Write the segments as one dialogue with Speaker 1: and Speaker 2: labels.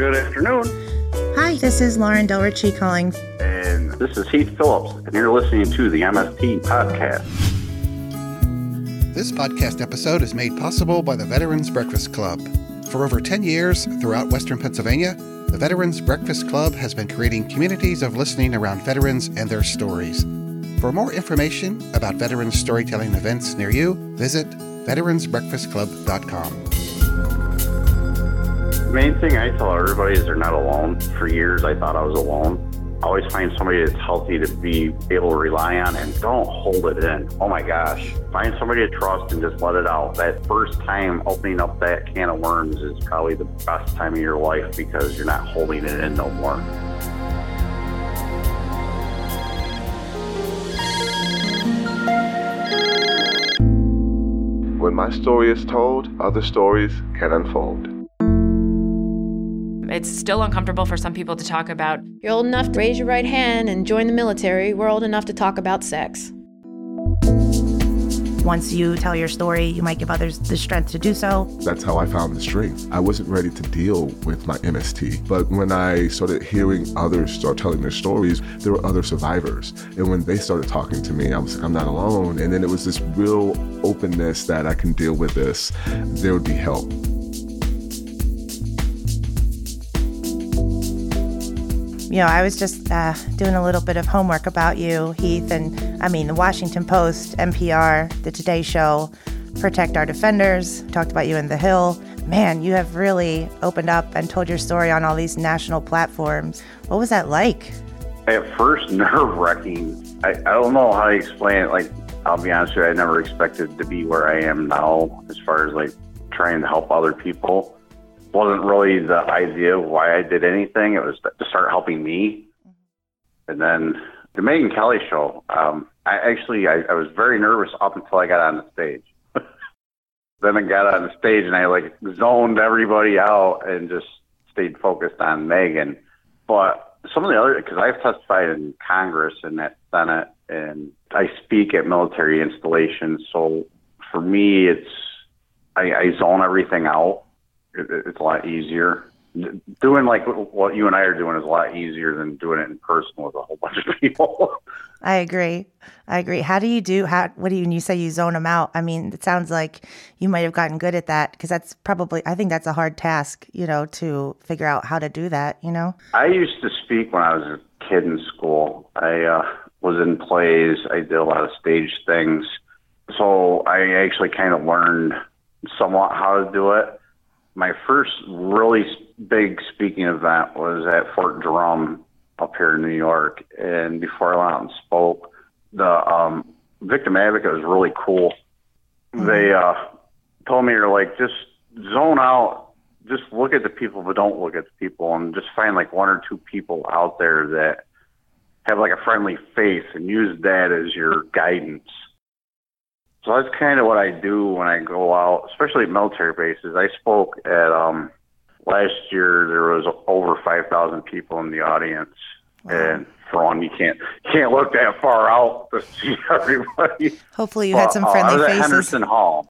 Speaker 1: Good afternoon.
Speaker 2: Hi, this is Lauren Del Ricci calling.
Speaker 1: And this is Heath Phillips, and you're listening to the MST Podcast.
Speaker 3: This podcast episode is made possible by the Veterans Breakfast Club. For over 10 years throughout Western Pennsylvania, the Veterans Breakfast Club has been creating communities of listening around veterans and their stories. For more information about veterans storytelling events near you, visit veteransbreakfastclub.com.
Speaker 1: The main thing I tell everybody is they're not alone. For years, I thought I was alone. Always find somebody that's healthy to be able to rely on and don't hold it in. Oh my gosh. Find somebody to trust and just let it out. That first time opening up that can of worms is probably the best time of your life because you're not holding it in no more.
Speaker 4: When my story is told, other stories can unfold.
Speaker 5: It's still uncomfortable for some people to talk about.
Speaker 6: You're old enough to raise your right hand and join the military. We're old enough to talk about sex.
Speaker 2: Once you tell your story, you might give others the strength to do so.
Speaker 4: That's how I found the strength. I wasn't ready to deal with my MST, but when I started hearing others start telling their stories, there were other survivors. And when they started talking to me, I was like, I'm not alone. And then it was this real openness that I can deal with this. There would be help.
Speaker 2: You know, I was just uh, doing a little bit of homework about you, Heath, and I mean, the Washington Post, NPR, The Today Show, Protect Our Defenders, talked about you in The Hill. Man, you have really opened up and told your story on all these national platforms. What was that like?
Speaker 1: At first, nerve wracking. I, I don't know how to explain it. Like, I'll be honest with you, I never expected to be where I am now as far as like trying to help other people wasn't really the idea why I did anything. It was to start helping me. And then the Megyn Kelly show, um, I actually, I, I was very nervous up until I got on the stage. then I got on the stage and I like zoned everybody out and just stayed focused on Megyn. But some of the other, because I've testified in Congress and at Senate and I speak at military installations. So for me, it's, I, I zone everything out it's a lot easier. Doing like what you and I are doing is a lot easier than doing it in person with a whole bunch of people.
Speaker 2: I agree. I agree. How do you do? How? What do you? When you say you zone them out? I mean, it sounds like you might have gotten good at that because that's probably. I think that's a hard task. You know, to figure out how to do that. You know.
Speaker 1: I used to speak when I was a kid in school. I uh, was in plays. I did a lot of stage things, so I actually kind of learned somewhat how to do it my first really big speaking event was at Fort Drum up here in New York. And before I went out and spoke, the um, victim advocate was really cool. Mm-hmm. They uh, told me, "You're like just zone out, just look at the people, but don't look at the people, and just find like one or two people out there that have like a friendly face, and use that as your guidance." So that's kind of what I do when I go out, especially at military bases. I spoke at um last year. There was over five thousand people in the audience, wow. and for one, you can't you can't look that far out to see everybody.
Speaker 2: Hopefully, you had some friendly
Speaker 1: uh, I was
Speaker 2: faces.
Speaker 1: At Henderson Hall.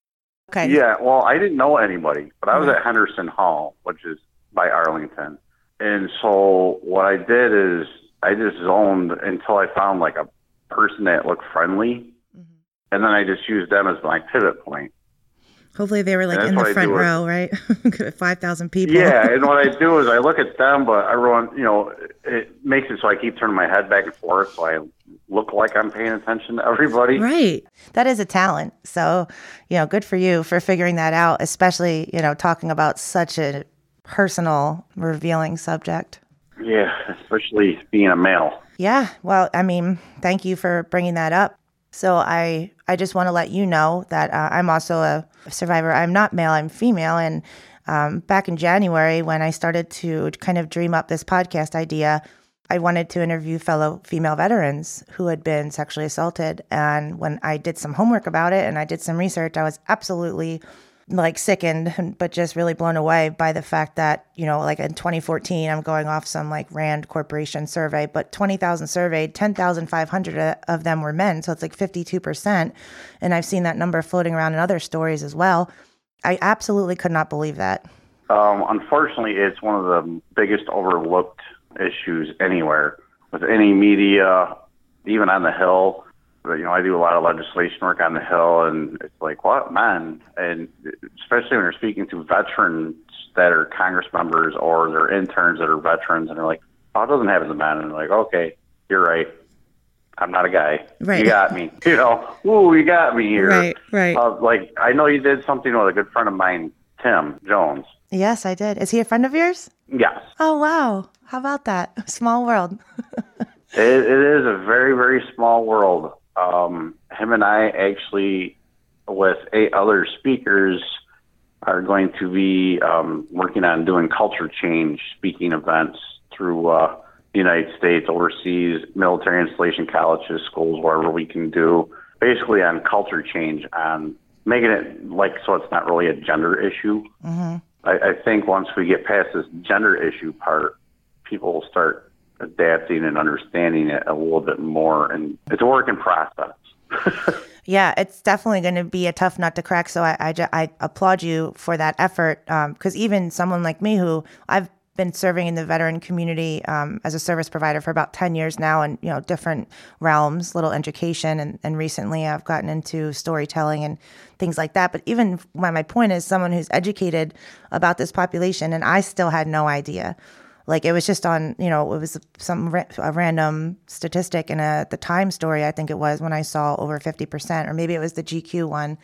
Speaker 2: Okay.
Speaker 1: Yeah. Well, I didn't know anybody, but I was at Henderson Hall, which is by Arlington, and so what I did is I just zoned until I found like a person that looked friendly and then I just used them as my pivot point.
Speaker 2: Hopefully they were like in the front row, right? Five thousand people.
Speaker 1: Yeah, and what I do is I look at them, but everyone, you know, it makes it so I keep turning my head back and forth, so I look like I'm paying attention to everybody.
Speaker 2: Right. That is a talent. So, you know, good for you for figuring that out, especially you know talking about such a personal, revealing subject.
Speaker 1: Yeah, especially being a male.
Speaker 2: Yeah. Well, I mean, thank you for bringing that up. So I I just want to let you know that uh, I'm also a survivor. I'm not male. I'm female. And um, back in January, when I started to kind of dream up this podcast idea, I wanted to interview fellow female veterans who had been sexually assaulted. And when I did some homework about it and I did some research, I was absolutely like sickened, but just really blown away by the fact that, you know, like in 2014, I'm going off some like Rand Corporation survey, but 20,000 surveyed, 10,500 of them were men. So it's like 52%. And I've seen that number floating around in other stories as well. I absolutely could not believe that.
Speaker 1: Um, unfortunately, it's one of the biggest overlooked issues anywhere with any media, even on the Hill. But, you know, I do a lot of legislation work on the Hill, and it's like, what, man? And especially when you're speaking to veterans that are Congress members or they're interns that are veterans, and they're like, oh, it doesn't happen to men. And they're like, okay, you're right. I'm not a guy.
Speaker 2: Right.
Speaker 1: You got me. You know, ooh, you got me here.
Speaker 2: Right, right.
Speaker 1: Uh, like, I know you did something with a good friend of mine, Tim Jones.
Speaker 2: Yes, I did. Is he a friend of yours?
Speaker 1: Yes.
Speaker 2: Oh, wow. How about that? Small world.
Speaker 1: It, it is a very, very small world. Um, him and I actually, with eight other speakers, are going to be um, working on doing culture change speaking events through uh, the United States, overseas, military installation colleges, schools, wherever we can do, basically on culture change, on making it like so it's not really a gender issue. I, I think once we get past this gender issue part, people will start adapting and understanding it a little bit more. And it's a work in process.
Speaker 2: Yeah, it's definitely going to be a tough nut to crack. So I, I, I applaud you for that effort. Because even someone like me, who I've been serving in the veteran community um, as a service provider for about 10 years now and you know different realms little education and, and recently i've gotten into storytelling and things like that but even my, my point is someone who's educated about this population and i still had no idea like it was just on you know it was some ra- a random statistic in a the time story i think it was when i saw over 50% or maybe it was the gq one.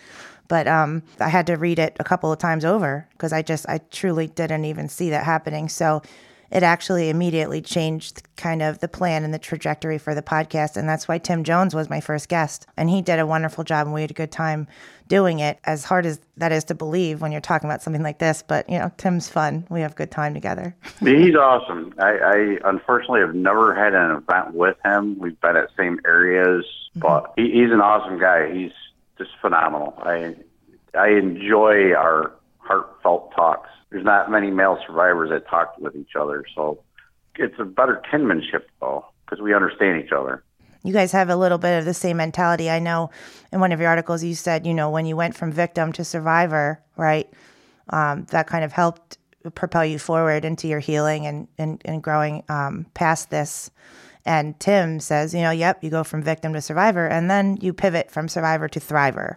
Speaker 2: But um, i had to read it a couple of times over because i just i truly didn't even see that happening. So it actually immediately changed kind of the plan and the trajectory for the podcast and that's why tim jones was my first guest and he did a wonderful job and we had a good time doing it as hard as that is to believe when you're talking about something like this but you know tim's fun we have a good time together
Speaker 1: He's awesome. I, I unfortunately have never had an event with him. We've been at same areas, mm-hmm. but he, he's an awesome guy. He's just phenomenal. I I enjoy our heartfelt talks. There's not many male survivors that talk with each other, so it's a better kinship though because we understand each other.
Speaker 2: you guys have a little bit of the same mentality. I know in one of your articles you said, you know, when you went from victim to survivor, right? Um, that kind of helped propel you forward into your healing and, and, and growing um, past this. And Tim says, you know, yep, you go from victim to survivor, and then you pivot from survivor to thriver.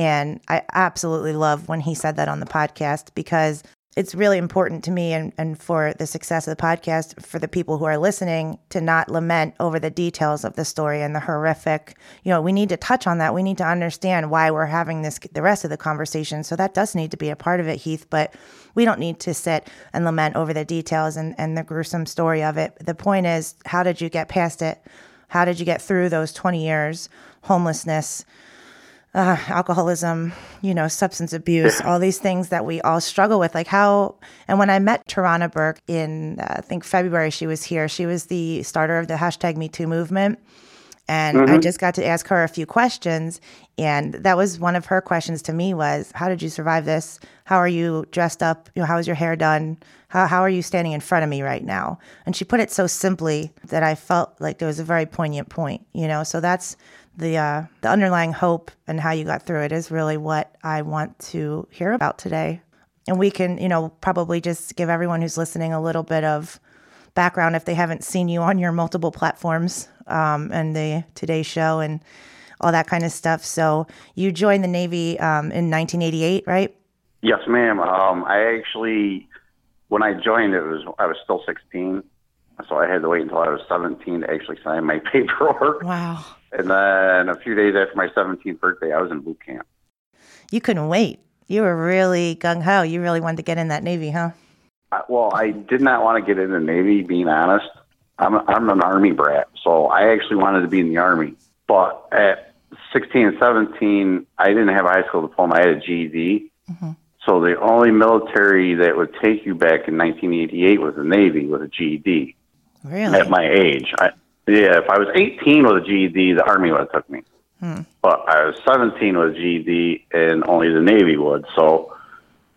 Speaker 2: And I absolutely love when he said that on the podcast because it's really important to me and, and for the success of the podcast for the people who are listening to not lament over the details of the story and the horrific you know we need to touch on that. We need to understand why we're having this the rest of the conversation. So that does need to be a part of it heath but we don't need to sit and lament over the details and, and the gruesome story of it. The point is how did you get past it? How did you get through those 20 years homelessness uh, alcoholism, you know, substance abuse, all these things that we all struggle with. Like how, and when I met Tarana Burke in, uh, I think February, she was here. She was the starter of the hashtag Me Too movement. And I just got to ask her a few questions. And that was one of her questions to me was, how did you survive this? How are you dressed up? You know, how is your hair done? How, how are you standing in front of me right now? And she put it so simply that I felt like there was a very poignant point, you know? So that's, the uh, the underlying hope and how you got through it is really what I want to hear about today. And we can, you know, probably just give everyone who's listening a little bit of background if they haven't seen you on your multiple platforms um, and the Today Show and all that kind of stuff. So you joined the Navy um, in 1988, right?
Speaker 1: Yes, ma'am. Um, I actually, when I joined, it was I was still 16, so I had to wait until I was 17 to actually sign my paperwork.
Speaker 2: Wow.
Speaker 1: And then a few days after my 17th birthday, I was in boot camp.
Speaker 2: You couldn't wait. You were really gung ho. You really wanted to get in that Navy, huh?
Speaker 1: I, well, I did not want to get in the Navy, being honest. I'm, a, I'm an Army brat, so I actually wanted to be in the Army. But at 16 and 17, I didn't have a high school diploma. I had a GED. Mm-hmm. So the only military that would take you back in 1988 was the Navy with a GED
Speaker 2: Really?
Speaker 1: at my age. I, yeah, if I was 18 with a GED, the Army would have took me. But I was 17 with a GED, and only the Navy would. So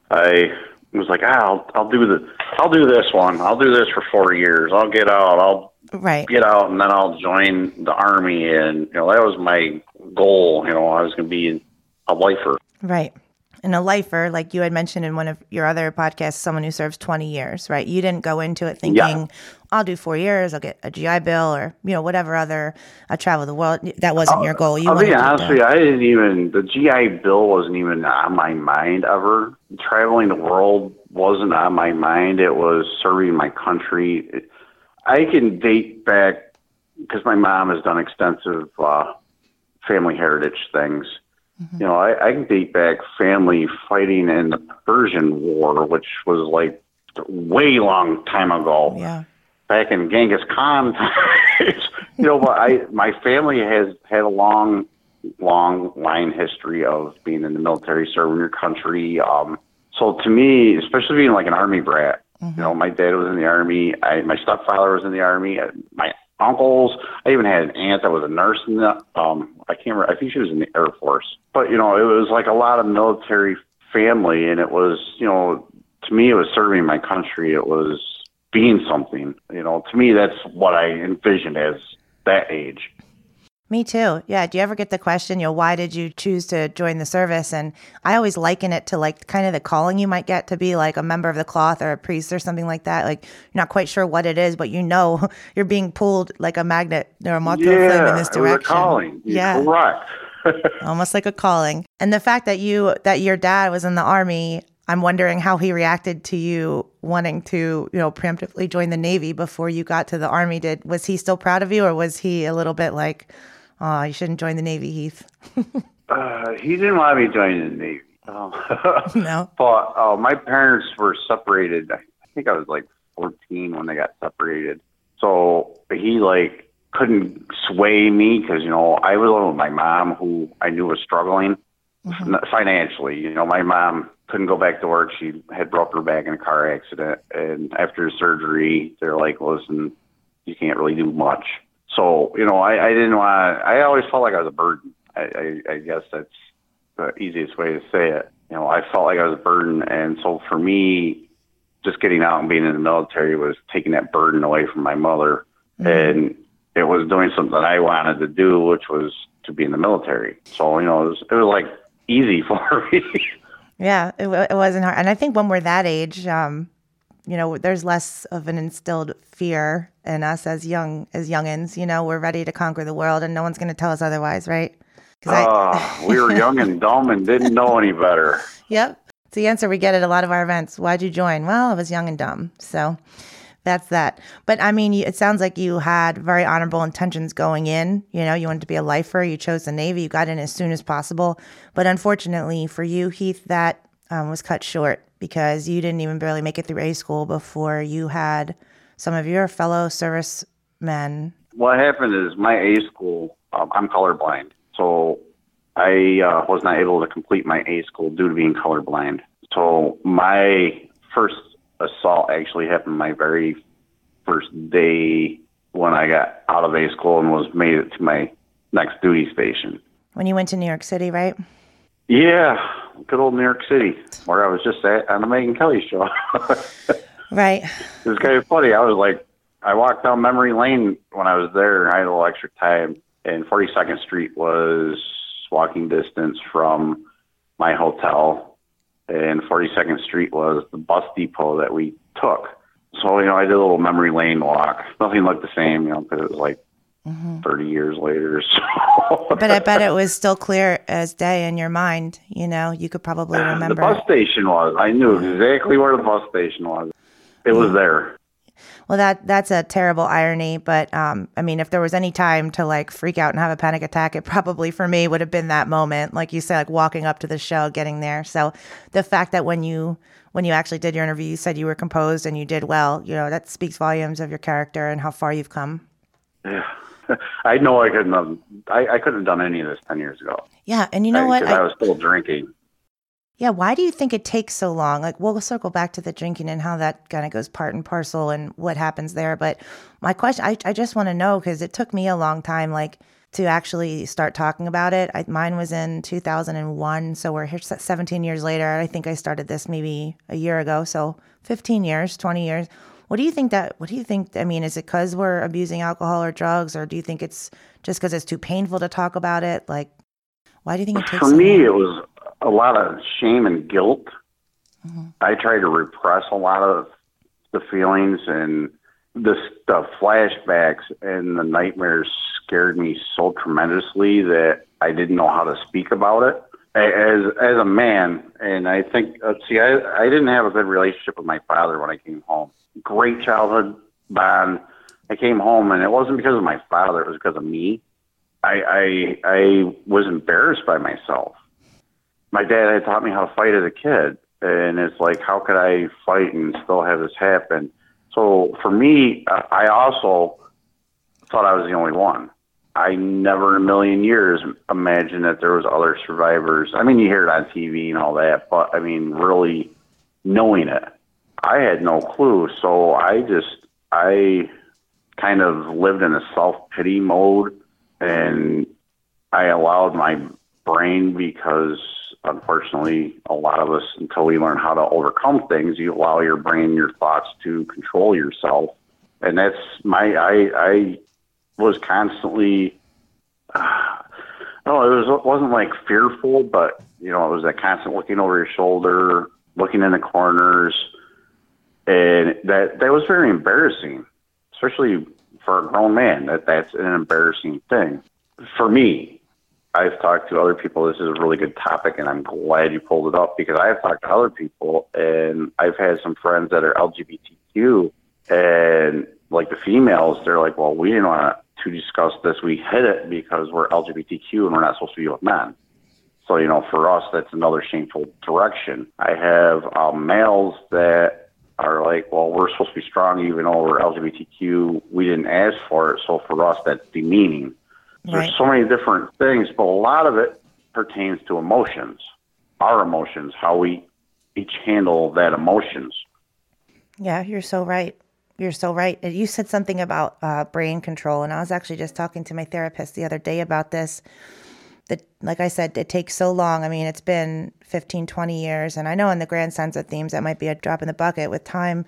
Speaker 1: I was like, ah, I'll I'll do the I'll do this one. I'll do this for four years. I'll get out. I'll
Speaker 2: right.
Speaker 1: get out, and then I'll join the Army. And you know that was my goal. You know, I was going to be a lifer.
Speaker 2: Right. And a lifer, like you had mentioned in one of your other podcasts, someone who serves 20 years, right? You didn't go into it thinking,
Speaker 1: Yeah.
Speaker 2: I'll do four years, I'll get a GI Bill or, you know, whatever other, I travel the world. That wasn't your goal. You
Speaker 1: I'll be
Speaker 2: to
Speaker 1: honest with you, I didn't even the GI Bill wasn't even on my mind ever. Traveling the world wasn't on my mind. It was serving my country. I can date back because my mom has done extensive uh, family heritage things. You know, I, I can date back family fighting in the Persian War, which was like way long time ago
Speaker 2: Yeah.
Speaker 1: back in Genghis Khan times. you know, but I my family has had a long, long line history of being in the military, serving your country. Um, so to me, especially being like an army brat, you know, my dad was in the army. I my stepfather was in the army. My uncles. I even had an aunt that was a nurse in the. Um, I can't remember. I think she was in the Air Force. But you know, it was like a lot of military family, and it was you know, to me, it was serving my country. It was being something. You know, to me, that's what I envisioned as that age.
Speaker 2: Me too. Yeah. Do you ever get the question, you know, why did you choose to join the service? And I always liken it to like kind of the calling you might get to be like a member of the cloth or a priest or something like that. Like you're not quite sure what it is, but you know you're being pulled like a magnet or a moth a flame in
Speaker 1: yeah,
Speaker 2: this
Speaker 1: it was a
Speaker 2: direction.
Speaker 1: calling.
Speaker 2: Yeah.
Speaker 1: correct.
Speaker 2: Almost like a calling. And the fact that you that your dad was in the army, I'm wondering how he reacted to you wanting to, you know, preemptively join the Navy before you got to the army. Did was he still proud of you or was he a little bit like, Oh, you shouldn't join the Navy, Heath?
Speaker 1: Uh, he didn't want me joining the Navy. Um,
Speaker 2: No.
Speaker 1: But uh, my parents were separated. I think I was like 14 when they got separated. So he like couldn't sway me because you know I was living with my mom, who I knew was struggling f- financially. You know, my mom couldn't go back to work. She had broke her back in a car accident, and after surgery, they're like, "Listen, you can't really do much." So you know, I, I didn't want. I always felt like I was a burden. I, I, I guess that's the easiest way to say it. You know, I felt like I was a burden, and so for me, just getting out and being in the military was taking that burden away from my mother, and it was doing something I wanted to do, which was to be in the military. So you know, it was, it was like easy for me.
Speaker 2: Yeah, it, it wasn't hard. And I think when we're that age, um, you know, there's less of an instilled fear in us as young as youngins. You know, we're ready to conquer the world, and no one's going to tell us otherwise, right? I-
Speaker 1: uh, we were young and dumb and didn't know any better.
Speaker 2: Yep. It's the answer we get at a lot of our events. Why'd you join? Well, I was young and dumb. So that's that. But I mean, it sounds like you had very honorable intentions going in. You know, you wanted to be a lifer. You chose the Navy. You got in as soon as possible. But unfortunately for you, Heath, that um, was cut short because you didn't even barely make it through A school before you had some of your fellow servicemen.
Speaker 1: What happened is my A school. Um, I'm colorblind, so I uh, was not able to complete my A school due to being colorblind. So my first assault actually happened my very first day when I got out of A school and was made it to my next duty station.
Speaker 2: When you went to New York City, right?
Speaker 1: Yeah, good old New York City, where I was just at on the Megyn Kelly show.
Speaker 2: Right.
Speaker 1: It was kind of funny. I was like, I walked down memory lane when I was there. I had a little extra time, and 42nd Street was walking distance from my hotel, and 42nd Street was the bus depot that we took. So, you know, I did a little memory lane walk. Nothing looked the same, you know, because it was like 30 years later. So.
Speaker 2: But I bet it was still clear as day in your mind. You know, you could probably remember.
Speaker 1: the bus station was. I knew exactly where the bus station was. It was there.
Speaker 2: Well, that that's a terrible irony, but um, I mean, if there was any time to like freak out and have a panic attack, it probably for me would have been that moment, like you said, like walking up to the show, getting there. So the fact that when you when you actually did your interview, you said you were composed and you did well, you know, that speaks volumes of your character and how far you've come.
Speaker 1: Yeah. I know I couldn't have. I, I couldn't have done any of this ten years ago.
Speaker 2: Yeah, and you know what?
Speaker 1: Because I,
Speaker 2: I-
Speaker 1: was still drinking.
Speaker 2: Yeah, why do you think it takes so long? Like, we'll circle back to the drinking and how that kind of goes part and parcel and what happens there. But my question, I, I just want to know because it took me a long time, like, to actually start talking about it. I, mine was in 2001. So we're here 17 years later. I think I started this maybe a year ago. So 15 years, 20 years. What do you think that, what do you think? I mean, is it because we're abusing alcohol or drugs, or do you think it's just because it's too painful to talk about it? Like, why do you think it takes
Speaker 1: For
Speaker 2: so
Speaker 1: me,
Speaker 2: long?
Speaker 1: it was a lot of shame and guilt. I tried to repress a lot of the feelings and the, the flashbacks and the nightmares scared me so tremendously that I didn't know how to speak about it. As as a man, and I think uh, see, I I didn't have a good relationship with my father when I came home. Great childhood bond. I came home, and it wasn't because of my father; it was because of me. I I I was embarrassed by myself. My dad had taught me how to fight as a kid, and it's like, how could I fight and still have this happen? So for me, uh, I also thought I was the only one. I never in a million years imagined that there was other survivors. I mean, you hear it on TV and all that, but I mean, really knowing it, I had no clue. So I just, I kind of lived in a self pity mode, and I allowed my brain because unfortunately, a lot of us, until we learn how to overcome things, you allow your brain, your thoughts to control yourself. And that's my, I, I was constantly, uh, no, it was, it wasn't like fearful, but, you know, it was that constant looking over your shoulder, looking in the corners. And that, that was very embarrassing, especially for a grown man, that that's an embarrassing thing. For me, I've talked to other people. This is a really good topic, and I'm glad you pulled it up because I've talked to other people, and I've had some friends that are LGBTQ, and like the females, they're like, "Well, we didn't want to discuss this. We hid it because we're LGBTQ and we're not supposed to be with men." So you know, for us, that's another shameful direction. I have um, males that are like, "Well, we're supposed to be strong, even though we're LGBTQ. We didn't ask for it, so for us, that's demeaning." Right. There's so many different things, but a lot of it pertains to emotions, our emotions, how we each handle that emotions.
Speaker 2: Yeah, you're so right. You're so right. You said something about uh, brain control, and I was actually just talking to my therapist the other day about this. That, like I said, it takes so long. I mean, it's been 15, 20 years, and I know in the grand sense of themes that might be a drop in the bucket with time.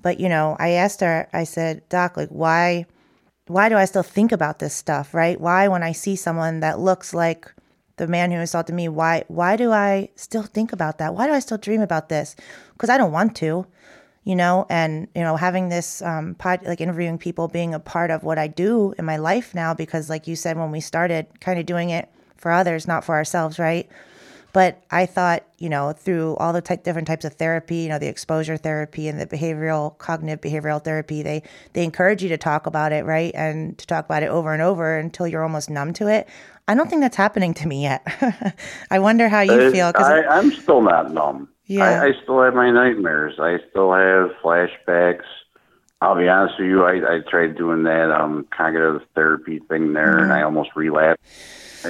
Speaker 2: But, you know, I asked her, I said, Doc, like, why? why do I still think about this stuff, right? Why, when I see someone that looks like the man who assaulted me, why, why do I still think about that? Why do I still dream about this? Because I don't want to, you know. And you know, having this um, pod, like interviewing people, being a part of what I do in my life now, because like you said when we started, kind of doing it for others, not for ourselves, right? But I thought, you know, through all the different types of therapy, you know, the exposure therapy and the behavioral, cognitive behavioral therapy, they they encourage you to talk about it, right, and to talk about it over and over until you're almost numb to it. I don't think that's happening to me yet. I wonder how you feel.
Speaker 1: Cause I, I'm still not numb. Yeah. I, I still have my nightmares. I still have flashbacks. I'll be honest with you. I, I tried doing that um, cognitive therapy thing there, mm-hmm. and I almost relapsed.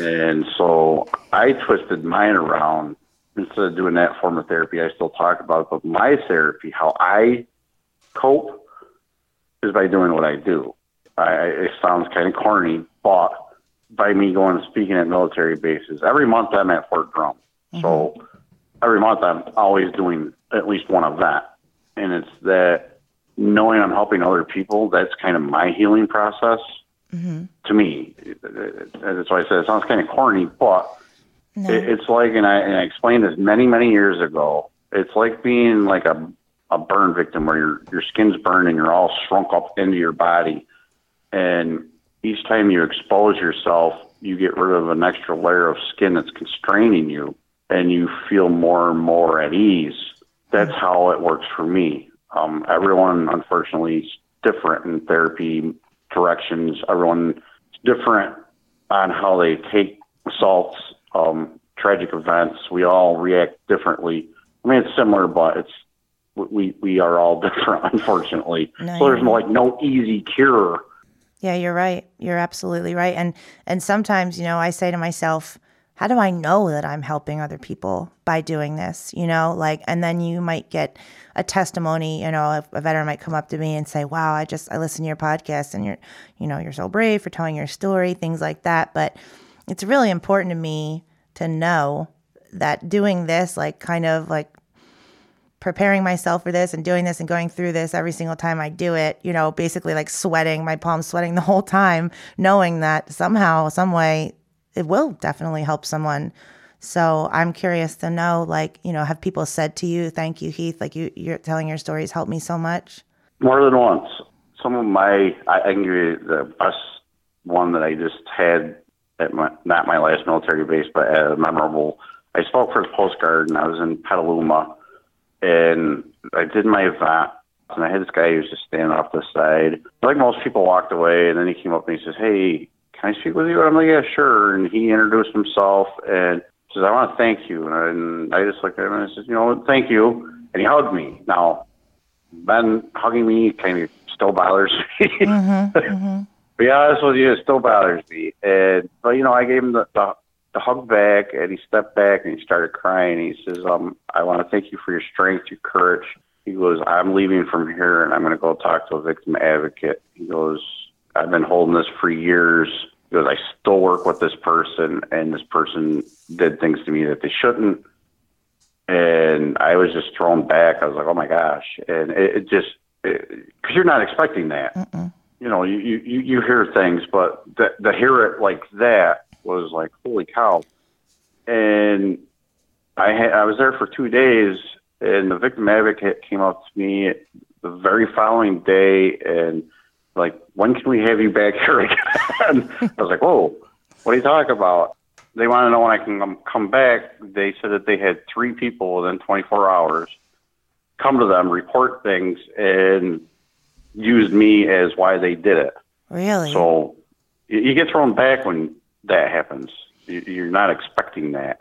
Speaker 1: And so I twisted mine around. Instead of doing that form of therapy, I still talk about it. But my therapy, how I cope, is by doing what I do. I, it sounds kind of corny, but by me going and speaking at military bases, every month I'm at Fort Drum. Mm-hmm. So every month I'm always doing at least one event. And it's that knowing I'm helping other people, that's kind of my healing process. Mm-hmm. To me, that's why I said it sounds kind of corny, but no. it, it's like, and I, and I explained this many, many years ago. It's like being like a a burn victim where your your skin's burned and you're all shrunk up into your body, and each time you expose yourself, you get rid of an extra layer of skin that's constraining you, and you feel more and more at ease. That's mm-hmm. how it works for me. Um, everyone, unfortunately, is different in therapy directions. Everyone's different on how they take assaults, um, tragic events. We all react differently. I mean, it's similar, but it's we we are all different, unfortunately. No, so there's no, like no easy cure.
Speaker 2: Yeah, you're right. You're absolutely right. And and sometimes, you know, I say to myself, how do I know that I'm helping other people by doing this? You know, like, and then you might get a testimony, you know, a, veteran might come up to me and say, wow, I just, I listen to your podcast and you're, you know, you're so brave for telling your story, things like that. But it's really important to me to know that doing this, like, kind of like preparing myself for this and doing this and going through this every single time I do it, you know, basically like sweating, my palms sweating the whole time, knowing that somehow, some way, it will definitely help someone So I'm curious to know, like, you know, have people said to you, "Thank you, Heath"? Like you, you're telling your stories helped me so much.
Speaker 1: More than once. Some of my, I, can give you the best one that I just had at my, not my last military base, but at a memorable. I spoke for the Coast Guard, and I was in Petaluma, and I did my event, and I had this guy who was just standing off the side. Like most people walked away, and then he came up and he says, "Hey, can I speak with you?" And I'm like, "Yeah, sure." And he introduced himself and says, "I want to thank you." And I, just looked at him and I said, "You know, thank you." And he hugged me. Now, Ben hugging me kind of still bothers me. Mm-hmm, mm-hmm. be honest with you, it still bothers me. And but you know, I gave him the, the the hug back, and he stepped back and he started crying. He says, "Um, I want to thank you for your strength, your courage." He goes, "I'm leaving from here, and I'm going to go talk to a victim advocate." He goes, "I've been holding this for years." because "I still work with this person, and this person did things to me that they shouldn't." And I was just thrown back. I was like, "Oh my gosh!" And it, it just because you're not expecting that. Mm-mm. You know, you, you you hear things, but to, to hear it like that was like, holy cow! And I had, I was there for two days, and the victim advocate came up to me the very following day and like, when can we have you back here again? I was like, whoa, what are you talking about? They want to know when I can come back. They said that they had three people within 24 hours come to them, report things, and use me as why they did it.
Speaker 2: Really?
Speaker 1: So you get thrown back when that happens. You're not expecting that.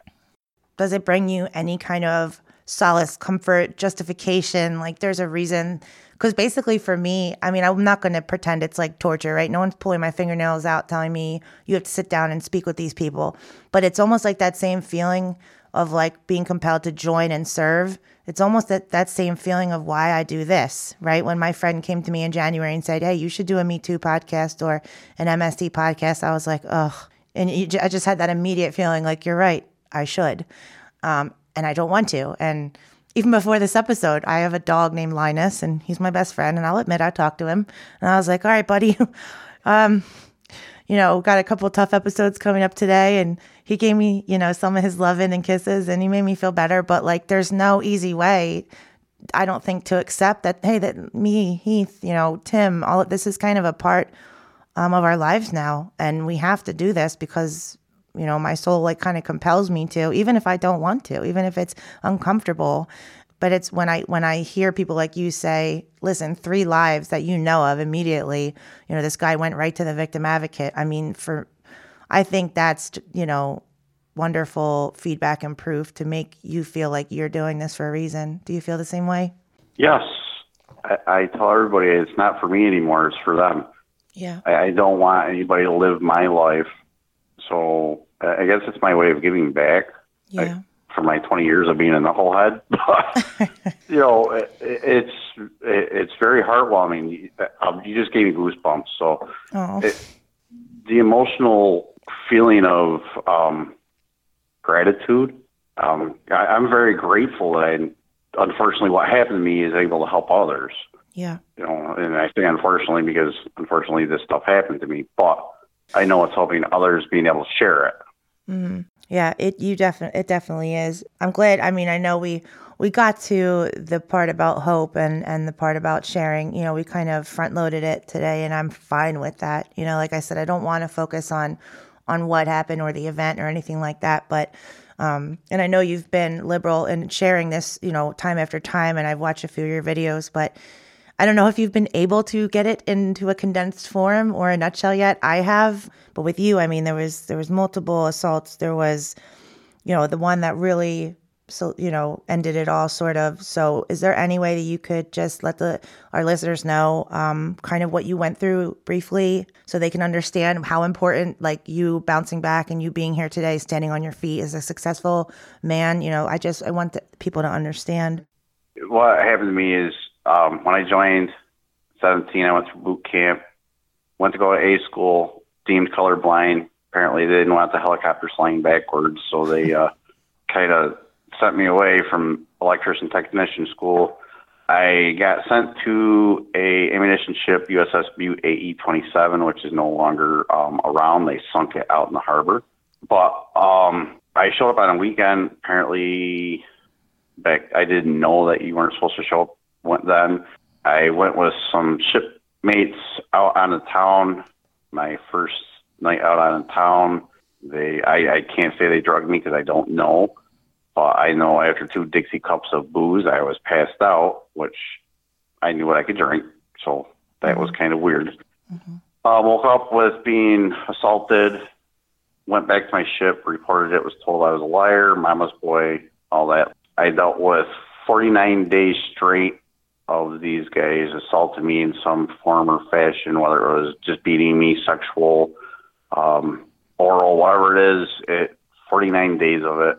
Speaker 2: Does it bring you any kind of solace, comfort, justification? Like there's a reason. Because basically, for me, I mean, I'm not going to pretend it's like torture, right? No one's pulling my fingernails out telling me you have to sit down and speak with these people. But it's almost like that same feeling of like being compelled to join and serve it's almost that, that same feeling of why I do this, right? When my friend came to me in January and said, Hey, you should do a Me Too podcast or an MST podcast, I was like, Ugh. And I just had that immediate feeling like, You're right, I should. Um, and I don't want to. And even before this episode, I have a dog named Linus, and he's my best friend. And I'll admit, I talked to him, and I was like, "All right, buddy, um, you know, got a couple tough episodes coming up today, and he gave me, you know, some of his loving and kisses and he made me feel better. But like, there's no easy way, I don't think, to accept that, hey, that me, Heath, you know, Tim, all of this is kind of a part um, of our lives now. And we have to do this because, you know, my soul like kind of compels me to, even if I don't want to, even if it's uncomfortable but it's when i when i hear people like you say listen three lives that you know of immediately you know this guy went right to the victim advocate i mean for I think that's, you know, wonderful feedback and proof to make you feel like you're doing this for a reason. Do you feel the same way?
Speaker 1: Yes. I, I tell everybody it's not for me anymore, it's for them.
Speaker 2: Yeah.
Speaker 1: I, I don't want anybody to live my life. So I guess it's my way of giving back.
Speaker 2: Yeah.
Speaker 1: I, for my 20 years of being in the whole head. But, you know, it, it's it, it's very heartwarming. You, you just gave me goosebumps. So
Speaker 2: oh.
Speaker 1: it, the emotional feeling of um, gratitude. Um, I, I'm very grateful that I, unfortunately, what happened to me is able to help others.
Speaker 2: Yeah.
Speaker 1: You know, and I say unfortunately because unfortunately this stuff happened to me, but I know it's helping others being able to share it.
Speaker 2: Mm-hmm. Yeah, it you definitely it definitely is. I'm glad. I mean, I know we we got to the part about hope and and the part about sharing you know we kind of front loaded it today and i'm fine with that you know like i said i don't want to focus on on what happened or the event or anything like that but um, and i know you've been liberal in sharing this you know time after time and i've watched a few of your videos but i don't know if you've been able to get it into a condensed form or a nutshell yet. I have but with you i mean there was there was multiple assaults. There was you know the one that really so you know ended it all sort of. So is there any way that you could just let the our listeners know um, kind of what you went through briefly so they can understand how important like you bouncing back and you being here today standing on your feet as a successful man? You know i just i want the, people to understand.
Speaker 1: What happened to me is um, when i joined 17 i went through boot camp went to go to a school deemed colorblind apparently they didn't want the helicopter flying backwards so they uh, kind of sent me away from electrician technician school. I got sent to a ammunition ship, USS Butte AE-27, which is no longer um, around. They sunk it out in the harbor. But um, I showed up on a weekend. Apparently, back I didn't know that you weren't supposed to show up then. I went with some shipmates out on the town. My first night out on the town, they I, I can't say they drugged me because I don't know, but I know after two Dixie cups of booze, I was passed out, which I knew what I could drink, so that was kind of weird. Mm-hmm. Uh, woke up with being assaulted. Went back to my ship, reported it, was told I was a liar, mama's boy, all that. I dealt with 49 days straight of these guys assaulted me in some form or fashion, whether it was just beating me, sexual, um, oral, whatever it is. It 49 days of it.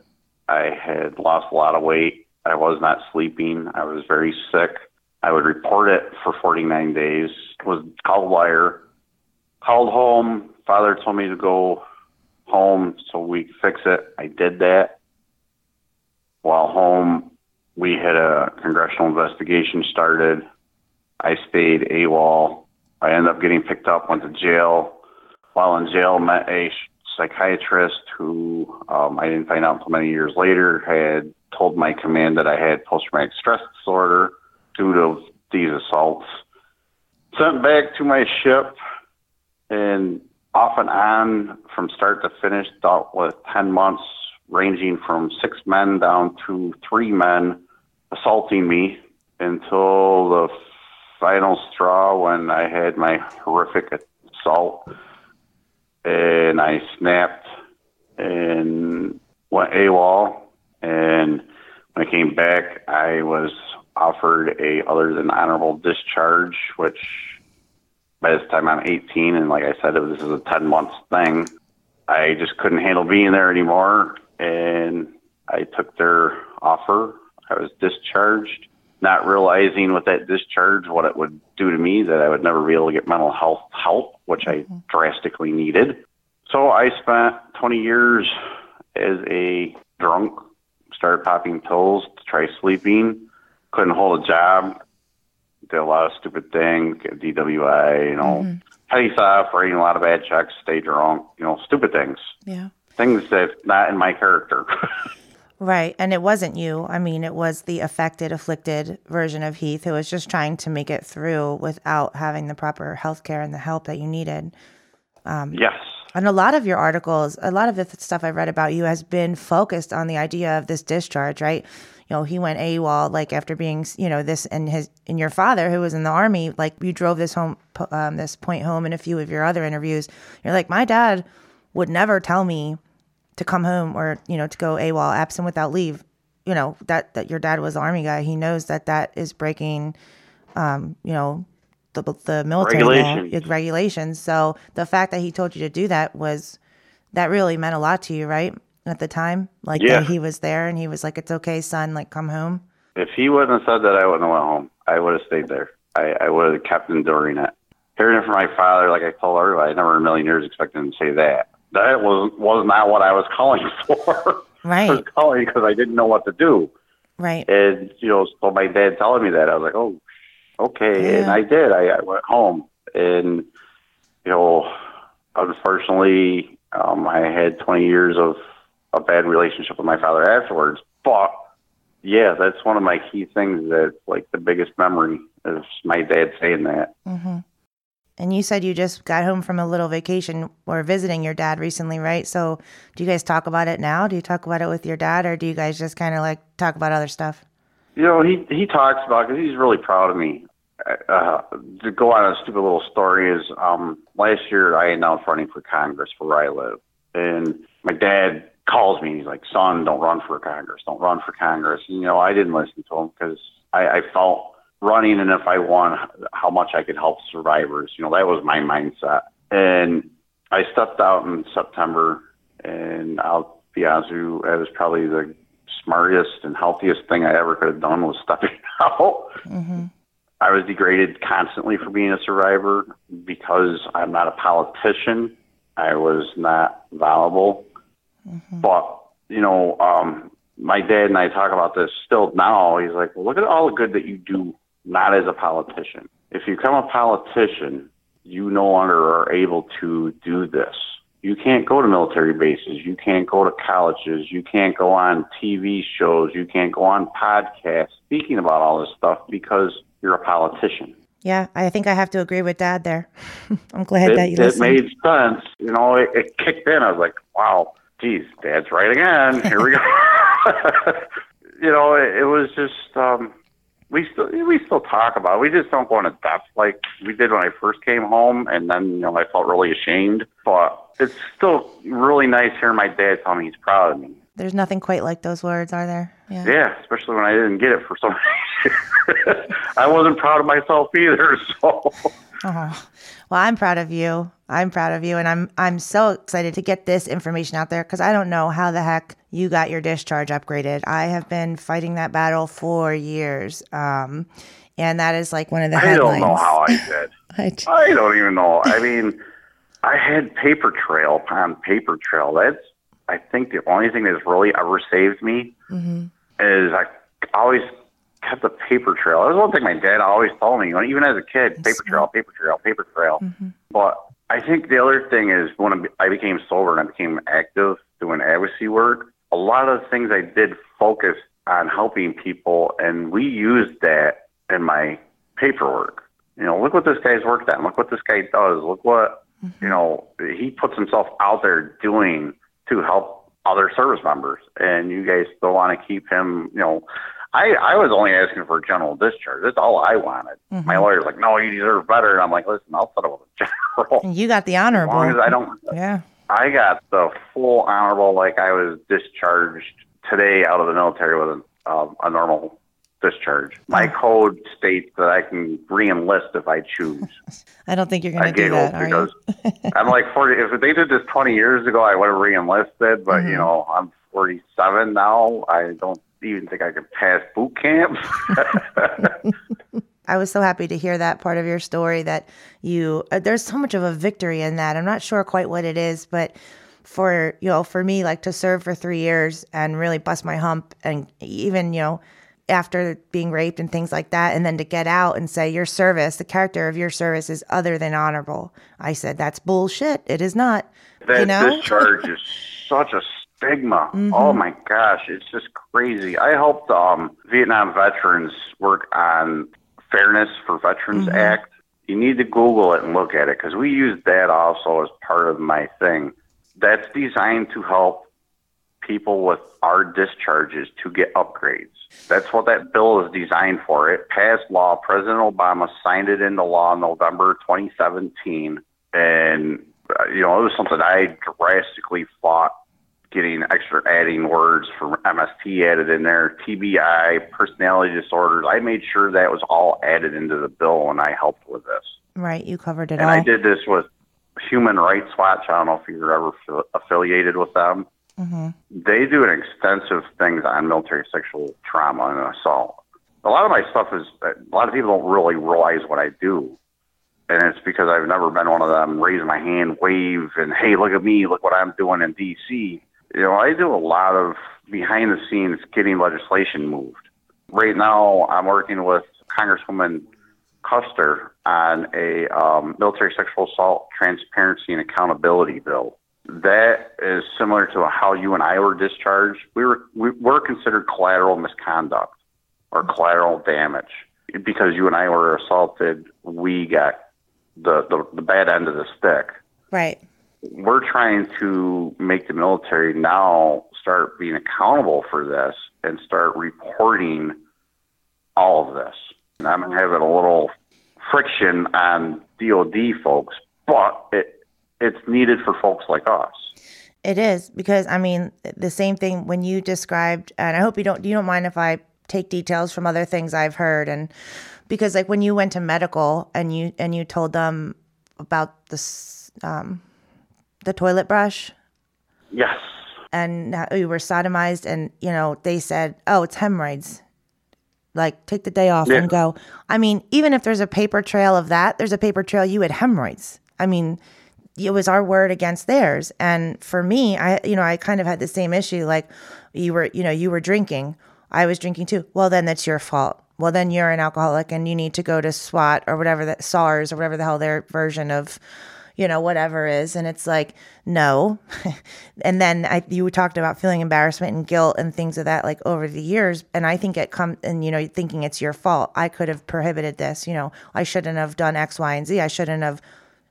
Speaker 1: I had lost a lot of weight. I was not sleeping. I was very sick. I would report it for 49 days. Was called liar. Called home. Father told me to go home so we fix it. I did that. While home, we had a congressional investigation started. I stayed AWOL. I ended up getting picked up, went to jail. While in jail, met a psychiatrist who um, I didn't find out until many years later had told my command that I had post-traumatic stress disorder due to these assaults. Sent back to my ship, and off and on from start to finish, dealt with 10 months, ranging from six men down to three men assaulting me until the final straw when I had my horrific assault and I snapped and went AWOL. And when I came back, I was offered a other than honorable discharge, which by this time I'm 18, and like I said, this is a 10 months thing. I just couldn't handle being there anymore, and I took their offer I was discharged, not realizing with that discharge what it would do to me, that I would never be able to get mental health help, which mm-hmm. I drastically needed. So I spent 20 years as a drunk, started popping pills to try sleeping, couldn't hold a job, did a lot of stupid things, DWI, you know, mm-hmm. petty theft, writing a lot of bad checks, stay drunk, you know, stupid things.
Speaker 2: Yeah.
Speaker 1: Things that not in my character.
Speaker 2: Right. And it wasn't you. I mean, it was the affected, afflicted version of Heath who was just trying to make it through without having the proper health care and the help that you needed.
Speaker 1: Um, yes.
Speaker 2: And a lot of your articles, a lot of the stuff I've read about you has been focused on the idea of this discharge, right? You know, he went AWOL like after being, you know, this and his and your father who was in the army, like you drove this home, um, this point home in a few of your other interviews. You're like, my dad would never tell me to come home or you know to go AWOL, absent without leave. You know that that your dad was an army guy. He knows that that is breaking, um, you know, the the military
Speaker 1: regulations.
Speaker 2: Law, regulations. So the fact that he told you to do that was that really meant a lot to you, right? At the time, like
Speaker 1: yeah.
Speaker 2: he was there and he was like, "It's okay, son. Like come home."
Speaker 1: If he wouldn't have said that, I wouldn't have went home. I would have stayed there. I, I would have kept enduring it. Hearing it from my father, like I told everybody, I never in a million years expected him to say that that was was not what I was calling for.
Speaker 2: Right.
Speaker 1: I was calling because I didn't know what to do.
Speaker 2: Right.
Speaker 1: And you know, so my dad telling me that I was like, oh, okay, yeah. and I did. I, I went home, and you know, unfortunately, um, I had 20 years of a bad relationship with my father afterwards. But yeah, that's one of my key things. That like the biggest memory is my dad saying that.
Speaker 2: Mm-hmm. And you said you just got home from a little vacation or visiting your dad recently, right? So do you guys talk about it now? Do you talk about it with your dad, or do you guys just kind of like talk about other stuff?
Speaker 1: You know, he he talks about because he's really proud of me. Uh, to go on a stupid little story is um, last year I announced running for Congress for where I live, and my dad calls me. He's like, "Son, don't run for Congress. Don't run for Congress." And, you know, I didn't listen to him because I, I felt running and if I won, how much I could help survivors. You know, that was my mindset. And I stepped out in September, and I'll be honest with you, it was probably the smartest and healthiest thing I ever could have done was stepping out. Mm-hmm. I was degraded constantly for being a survivor because I'm not a politician. I was not valuable. Mm-hmm. But, you know, um, my dad and I talk about this still now. He's like, well, look at all the good that you do not as a politician. If you become a politician, you no longer are able to do this. you can't go to military bases, you can't go to colleges, you can't go on TV shows, you can't go on podcasts speaking about all this stuff because you're a politician.
Speaker 2: Yeah, I think I have to agree with Dad there. I'm glad
Speaker 1: it,
Speaker 2: that you
Speaker 1: it
Speaker 2: listened.
Speaker 1: made sense. You know, it, it kicked in. I was like, wow, geez, Dad's right again. Here we go. you know, it, it was just um, we still we still talk about. it. We just don't go into depth like we did when I first came home, and then you know I felt really ashamed. But it's still really nice hearing my dad tell me he's proud of me.
Speaker 2: There's nothing quite like those words, are there? Yeah.
Speaker 1: Yeah, especially when I didn't get it for some. Reason. I wasn't proud of myself either. So.
Speaker 2: Oh, well, I'm proud of you. I'm proud of you, and I'm I'm so excited to get this information out there because I don't know how the heck you got your discharge upgraded. I have been fighting that battle for years, um, and that is like one of the
Speaker 1: I
Speaker 2: headlines.
Speaker 1: don't know how I did.
Speaker 2: I d-
Speaker 1: I don't even know. I mean, I had paper trail upon paper trail. That's I think the only thing that's really ever saved me
Speaker 2: Mm-hmm.
Speaker 1: is I always kept a paper trail. That was one thing my dad always told me, even as a kid, paper trail, paper trail, paper trail.
Speaker 2: Mm-hmm.
Speaker 1: But I think the other thing is when I became sober and I became active doing advocacy work, a lot of the things I did focused on helping people, and we used that in my paperwork. You know, look what this guy's worked on. Look what this guy does. Look what, you know, he puts himself out there doing to help other service members. And you guys still want to keep him, you know, I, I was only asking for a general discharge. That's all I wanted. My lawyer's like, no, you deserve better. And I'm like, listen, I'll settle with a general.
Speaker 2: and you got the honorable.
Speaker 1: As long as I don't,
Speaker 2: yeah.
Speaker 1: I got the full honorable, like I was discharged today out of the military with a, uh, a normal discharge. My code states that I can re-enlist if I choose.
Speaker 2: I don't think you're going to do that, are you?
Speaker 1: I'm like 40. If they did this 20 years ago, I would have re-enlisted. But
Speaker 2: Mm-hmm.
Speaker 1: you know, I'm 47 now. I don't even think I could pass boot camp.
Speaker 2: I was so happy to hear that part of your story that you uh, there's so much of a victory in that. I'm not sure quite what it is, but for you know, for me like to serve for 3 years and really bust my hump and even, you know, after being raped and things like that and then to get out and say your service, the character of your service is other than honorable. I said that's bullshit. It is not.
Speaker 1: that
Speaker 2: you know?
Speaker 1: discharge is such a stigma.
Speaker 2: Mm-hmm.
Speaker 1: Oh my gosh, it's just crazy. I helped um, Vietnam veterans work on Fairness for Veterans
Speaker 2: Mm-hmm.
Speaker 1: Act. You need to Google it and look at it because we use that also as part of my thing. That's designed to help people with our discharges to get upgrades. That's what that bill is designed for. It passed law. President Obama signed it into law in November 2017. And, uh, you know, it was something I drastically fought getting extra adding words for MST added in there, TBI, personality disorders. I made sure that was all added into the bill when I helped with this.
Speaker 2: Right, you covered it
Speaker 1: And
Speaker 2: all.
Speaker 1: I did this with Human Rights Watch. I don't know if you're ever affi- affiliated with them. They do an extensive things on military sexual trauma and assault. A lot of my stuff is a lot of people don't really realize what I do, and it's because I've never been one of them raise my hand, wave, and hey, look at me, look what I'm doing in D.C. You know, I do a lot of behind the scenes getting legislation moved. Right now, I'm working with Congresswoman Kuster on a um, military sexual assault transparency and accountability bill. That is similar to how you and I were discharged. We were we were considered collateral misconduct or collateral damage because you and I were assaulted. We got the the, the bad end of the stick
Speaker 2: right.
Speaker 1: we're trying to make the military now start being accountable for this and start reporting all of this. And I'm having a little friction on DOD folks, but it it's needed for folks like us.
Speaker 2: It is because I mean the same thing when you described, and I hope you don't you don't mind if I take details from other things I've heard, and because like when you went to medical and you and you told them about this um, the toilet brush
Speaker 1: Yes.
Speaker 2: and you were sodomized, and you know they said, oh, it's hemorrhoids. Like take the day off
Speaker 1: Yeah.
Speaker 2: and go. I mean, even if there's a paper trail of that, there's a paper trail you had hemorrhoids. I mean, it was our word against theirs. And for me, I you know, I kind of had the same issue. Like you were, you know, you were drinking. I was drinking too. Well, then that's your fault. Well, then you're an alcoholic and you need to go to SWAT or whatever that SARS or whatever the hell their version of, you know, whatever is. And it's like, no. and then I, you talked about feeling embarrassment and guilt and things of that, like over the years. And I think it comes, and, you know, thinking it's your fault. I could have prohibited this. You know, I shouldn't have done X, Y, and Z. I shouldn't have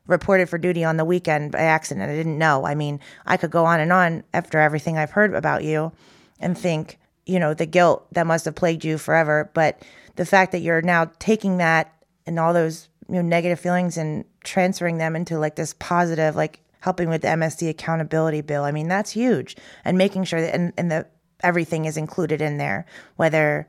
Speaker 2: reported for duty on the weekend by accident. I didn't know. I mean, I could go on and on after everything I've heard about you and think, you know, the guilt that must have plagued you forever. But the fact that you're now taking that and all those you know negative feelings and transferring them into like this positive like helping with the MST accountability bill. I mean, that's huge. And making sure that and, and the everything is included in there, whether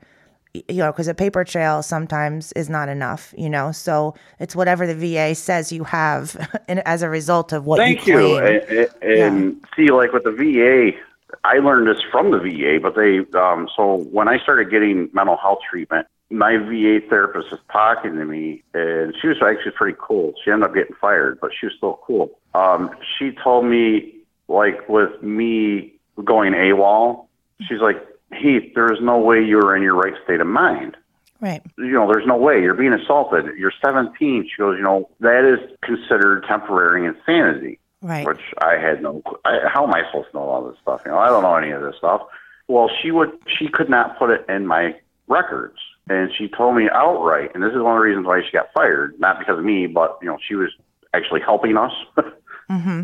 Speaker 2: you know, because a paper trail sometimes is not enough, you know. So it's whatever the VA says you have, and as a result of what
Speaker 1: Thank
Speaker 2: you
Speaker 1: you. And, and see, like with the VA, I learned this from the VA, but they, um, so when I started getting mental health treatment, my VA therapist was talking to me, and she was actually pretty cool. She ended up getting fired, but she was still cool. Um, she told me, like, with me going AWOL, she's like, Heath, there's no way you're in your right state of mind.
Speaker 2: Right.
Speaker 1: You know, there's no way you're being assaulted. You're 17. She goes, you know, that is considered temporary insanity
Speaker 2: Right.
Speaker 1: which I had no. I, how am I supposed to know all this stuff? You know, I don't know any of this stuff. Well, she would. She could not put it in my records, and she told me outright. And this is one of the reasons why she got fired, not because of me, but you know, she was actually helping us.
Speaker 2: Mm-hmm.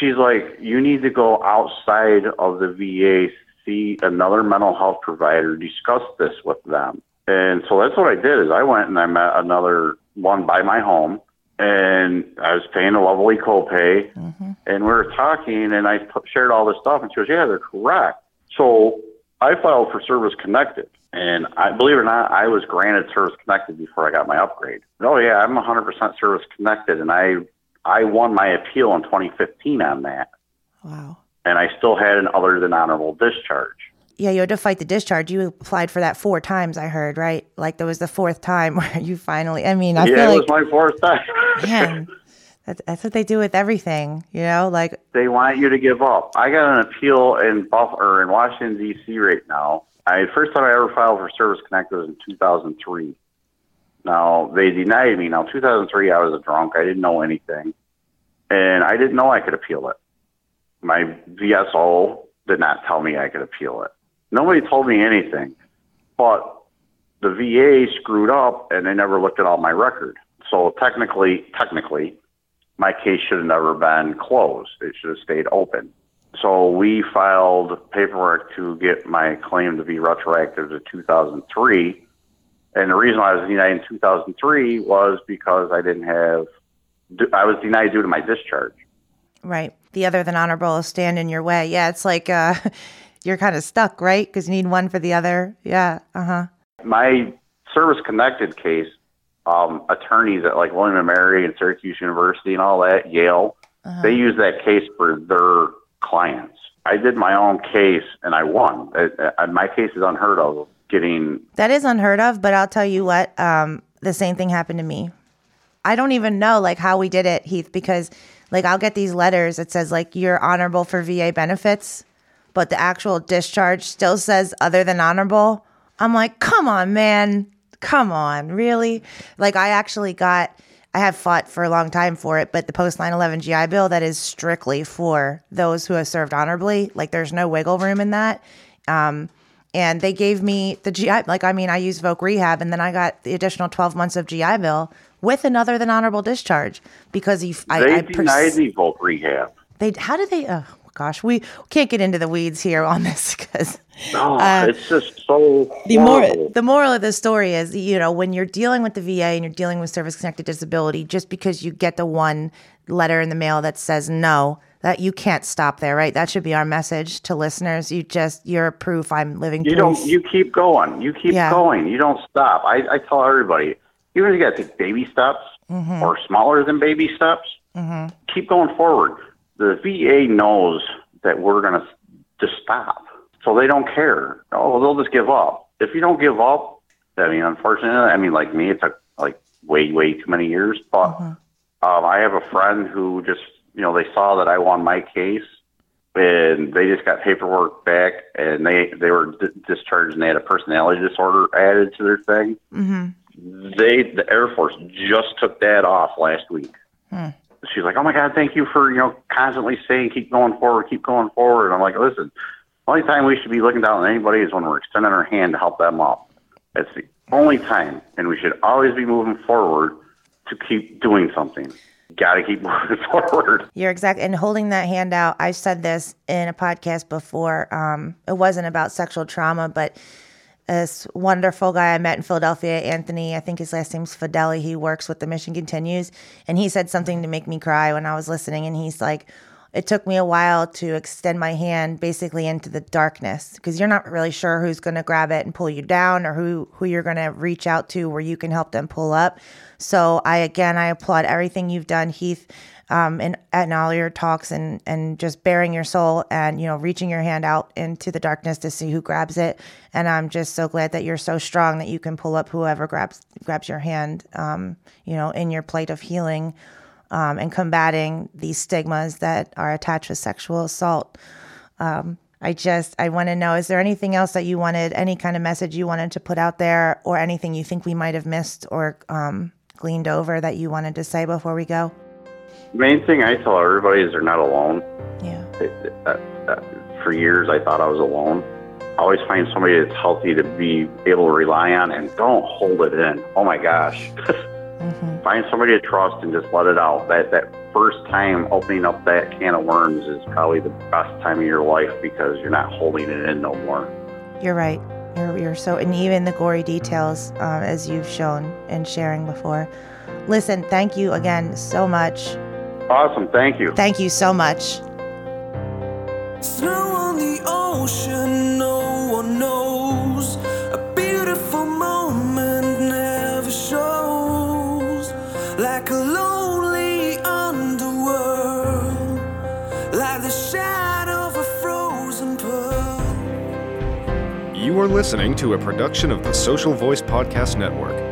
Speaker 1: She's like, you need to go outside of the VA, see another mental health provider, discuss this with them. And so that's what I did. Is I went and I met another one by my home, and I was paying a lovely copay, mm-hmm. and we were talking, and I shared all this stuff, and she goes, "Yeah, they're correct." So I filed for Service Connected, and I believe it or not, I was granted Service Connected before I got my upgrade. Oh yeah, I'm 100% Service Connected, and I I won my appeal in 2015 on that,
Speaker 2: Wow.
Speaker 1: And I still had an other than honorable discharge.
Speaker 2: Yeah, you had to fight the discharge. You applied for that four times, I heard, right? Like there was the fourth time where you finally. I mean, I
Speaker 1: yeah,
Speaker 2: feel
Speaker 1: it
Speaker 2: like
Speaker 1: was my fourth time.
Speaker 2: man, that's, that's what they do with everything, you know. Like
Speaker 1: they want you to give up. I got an appeal in Buff or in Washington D.C. right now. I first time I ever filed for Service Connect was in 2003. Now they denied me. Now 2003, I was a drunk. I didn't know anything, and I didn't know I could appeal it. My VSO did not tell me I could appeal it. Nobody told me anything, but the VA screwed up and they never looked at all my record. So technically, technically, my case should have never been closed. It should have stayed open. So we filed paperwork to get my claim to be retroactive to 2003. And the reason I was denied in 2003 was because I didn't have, I was denied due to my discharge.
Speaker 2: right, the other than honorable will stand in your way. Yeah, it's like uh, you're kind of stuck, right? Because you need one for the other. Yeah. Uh huh.
Speaker 1: My service connected case, um, attorneys at like William and Mary and Syracuse University and all that, Yale, they use that case for their clients. I did my own case and I won. Uh, uh, my case is unheard of. Getting
Speaker 2: That is unheard of, but I'll tell you what, um, the same thing happened to me. I don't even know like how we did it, Heath, because like I'll get these letters that says like you're honorable for VA benefits, but the actual discharge still says other than honorable. I'm like, come on, man. Come on, really? Like I actually got I have fought for a long time for it, but the post 9/11 GI Bill that is strictly for those who have served honorably. Like there's no wiggle room in that. Um, and they gave me the GI. Like I mean, I used Voc Rehab, and then I got the additional 12 months of GI Bill with another than honorable discharge because you. I,
Speaker 1: they
Speaker 2: I
Speaker 1: denied
Speaker 2: pers-
Speaker 1: me voc rehab.
Speaker 2: They how did they? Oh gosh, we can't get into the weeds here on this because
Speaker 1: No,
Speaker 2: Uh,
Speaker 1: it's just so
Speaker 2: the
Speaker 1: horrible.
Speaker 2: moral the moral of the story is you know when you're dealing with the VA and you're dealing with service connected disability just because you get the one letter in the mail that says no that you can't stop there right that should be our message to listeners you just you're proof I'm living
Speaker 1: You
Speaker 2: proof
Speaker 1: don't. You keep going. You keep
Speaker 2: Yeah.
Speaker 1: going. You don't stop. I, I tell everybody, even if you got to take baby steps
Speaker 2: Mm-hmm.
Speaker 1: or smaller than baby steps, keep going forward. The VA knows that we're going to just stop, so they don't care. Oh, they'll just give up. If you don't give up, I mean, unfortunately, I mean, like me, it took like way, way too many years. But
Speaker 2: Mm-hmm.
Speaker 1: um, I have a friend who just, you know, they saw that I won my case and they just got paperwork back and they they were d- discharged and they had a personality disorder added to their thing
Speaker 2: hmm
Speaker 1: they the air force just took that off last week
Speaker 2: Hmm.
Speaker 1: she's like, "Oh my God, thank you for you know constantly saying keep going forward, keep going forward." And I'm like, "Listen, the only time we should be looking down on anybody is when we're extending our hand to help them up. It's the only time, and we should always be moving forward to keep doing something. Got to keep moving forward."
Speaker 2: You're exact and holding that hand out. I said this in a podcast before. Um, it wasn't about sexual trauma, but this wonderful guy I met in Philadelphia, Anthony, I think his last name's Fideli. He works with the Mission Continues. And he said something to make me cry when I was listening. And he's like, it took me a while to extend my hand basically into the darkness because you're not really sure who's going to grab it and pull you down or who, who you're going to reach out to where you can help them pull up. So I, again, I applaud everything you've done, Heath um, and, and all your talks and, and just bearing your soul and, you know, reaching your hand out into the darkness to see who grabs it. And I'm just so glad that you're so strong that you can pull up whoever grabs, grabs your hand, um, you know, in your plate of healing um, and combating these stigmas that are attached with sexual assault. Um, I just, I want to know, is there anything else that you wanted, any kind of message you wanted to put out there or anything you think we might have missed or um, gleaned over that you wanted to say before we go?
Speaker 1: main thing I tell everybody is they're not alone.
Speaker 2: Yeah.
Speaker 1: It, uh, uh, for years, I thought I was alone. I Always find somebody that's healthy to be able to rely on, and don't hold it in. Oh my gosh,
Speaker 2: mm-hmm.
Speaker 1: find somebody to trust and just let it out. That that first time opening up that can of worms is probably the best time of your life because you're not holding it in no more.
Speaker 2: You're right. You're, you're so, and even the gory details, um, as you've shown and sharing before. Listen, thank you again so much.
Speaker 1: Awesome. Thank you.
Speaker 2: Thank you so much.
Speaker 7: Snow on the ocean, no one knows.
Speaker 8: Listening to a production of the Social Voice Podcast Network.